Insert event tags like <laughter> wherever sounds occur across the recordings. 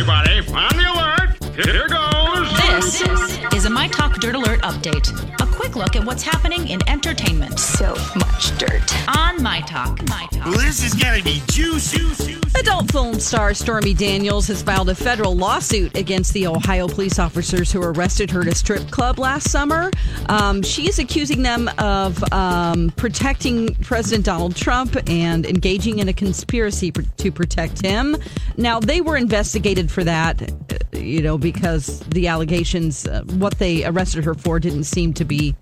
Everybody, on the alert. Here goes. This is a My Talk Dirt Alert update. A quick look at what's happening in entertainment. So much dirt. On My Talk. My Talk. Well, this is gonna be juicy. Adult film star Stormy Daniels has filed a federal lawsuit against the Ohio police officers who arrested her at a strip club last summer. Um, she is accusing them of um, protecting President Donald Trump and engaging in a conspiracy pr- to protect him. Now, they were investigated for that, uh, you know, because the allegations, uh, what they arrested her for, didn't seem to be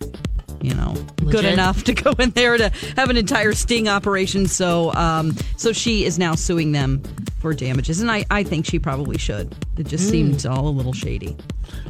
you know, good enough to <laughs> go in there to have an entire sting operation. So, um, so she is now suing them for damages, and I, I think she probably should. It just seemed all a little shady.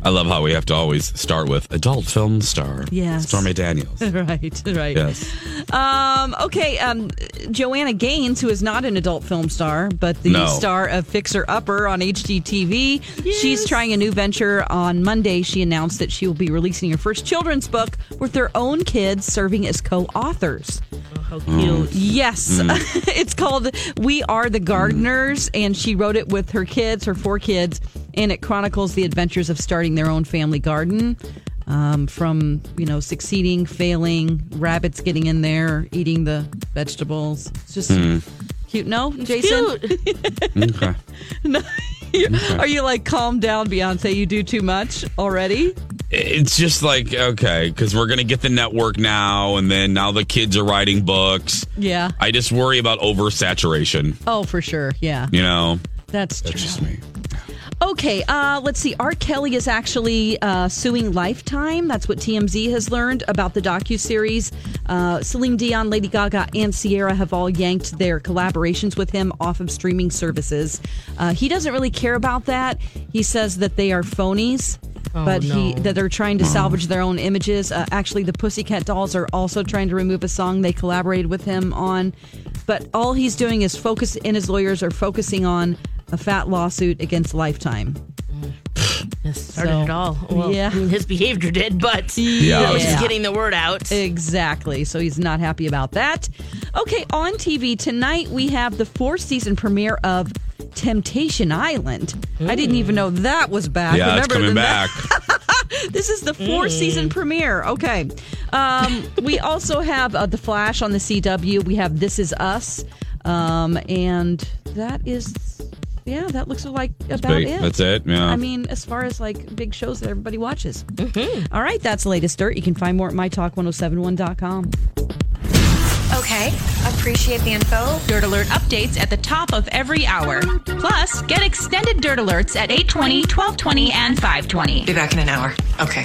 I love how we have to always start with adult film star Yes. Stormy Daniels. <laughs> right, right. yes. Um, okay, um, Joanna Gaines, who is not an adult film star, but the No. star of Fixer Upper on HGTV, she's trying a new venture. On Monday, she announced that she will be releasing her first children's book with their own kids serving as co-authors. How cute. Mm. Yes. Mm. <laughs> it's called We Are the Gardeners, mm. and she wrote it with her kids, her four kids, and it chronicles the adventures of starting their own family garden. Um, from you know succeeding, failing, rabbits getting in there, eating the vegetables. It's just cute. No, Jason. Cute. <laughs> Okay. Are you like calm down, Beyonce? You do too much already. It's just like, okay, because we're going to get the network now, and then now the kids are writing books. Yeah. I just worry about oversaturation. Oh, for sure. Yeah. You know, That's true. that's just me. Okay, uh, let's see. R. Kelly is actually uh, suing Lifetime. That's what TMZ has learned about the docu series. Uh, Celine Dion, Lady Gaga, and Ciara have all yanked their collaborations with him off of streaming services. Uh, he doesn't really care about that. He says that they are phonies. but he no. that they're trying to salvage their own images. Uh, actually, the Pussycat Dolls are also trying to remove a song they collaborated with him on. But all he's doing is focus, and his lawyers are focusing on a fat lawsuit against Lifetime. This started So, it all. Well, yeah. I <laughs> mean, his behavior did, but <laughs> Yeah, at least Yeah. he's getting the word out. Exactly. So he's not happy about that. Okay, on TV tonight we have the fourth season premiere of Temptation Island. I didn't even know that was back. Yeah, it's coming back. <laughs> This is the fourth season premiere. Okay. Um, we also have uh, The Flash on the CW. We have This Is Us. Um, and that is, yeah, that looks like about Big- it. That's it. Yeah. I mean, as far as like big shows that everybody watches. Mm-hmm. All right, that's the latest dirt. You can find more at mytalk1071.com. Okay, appreciate the info. Dirt Alert updates at the top of every hour. Plus, get extended Dirt Alerts at 820, 1220, and 520. Be back in an hour. Okay.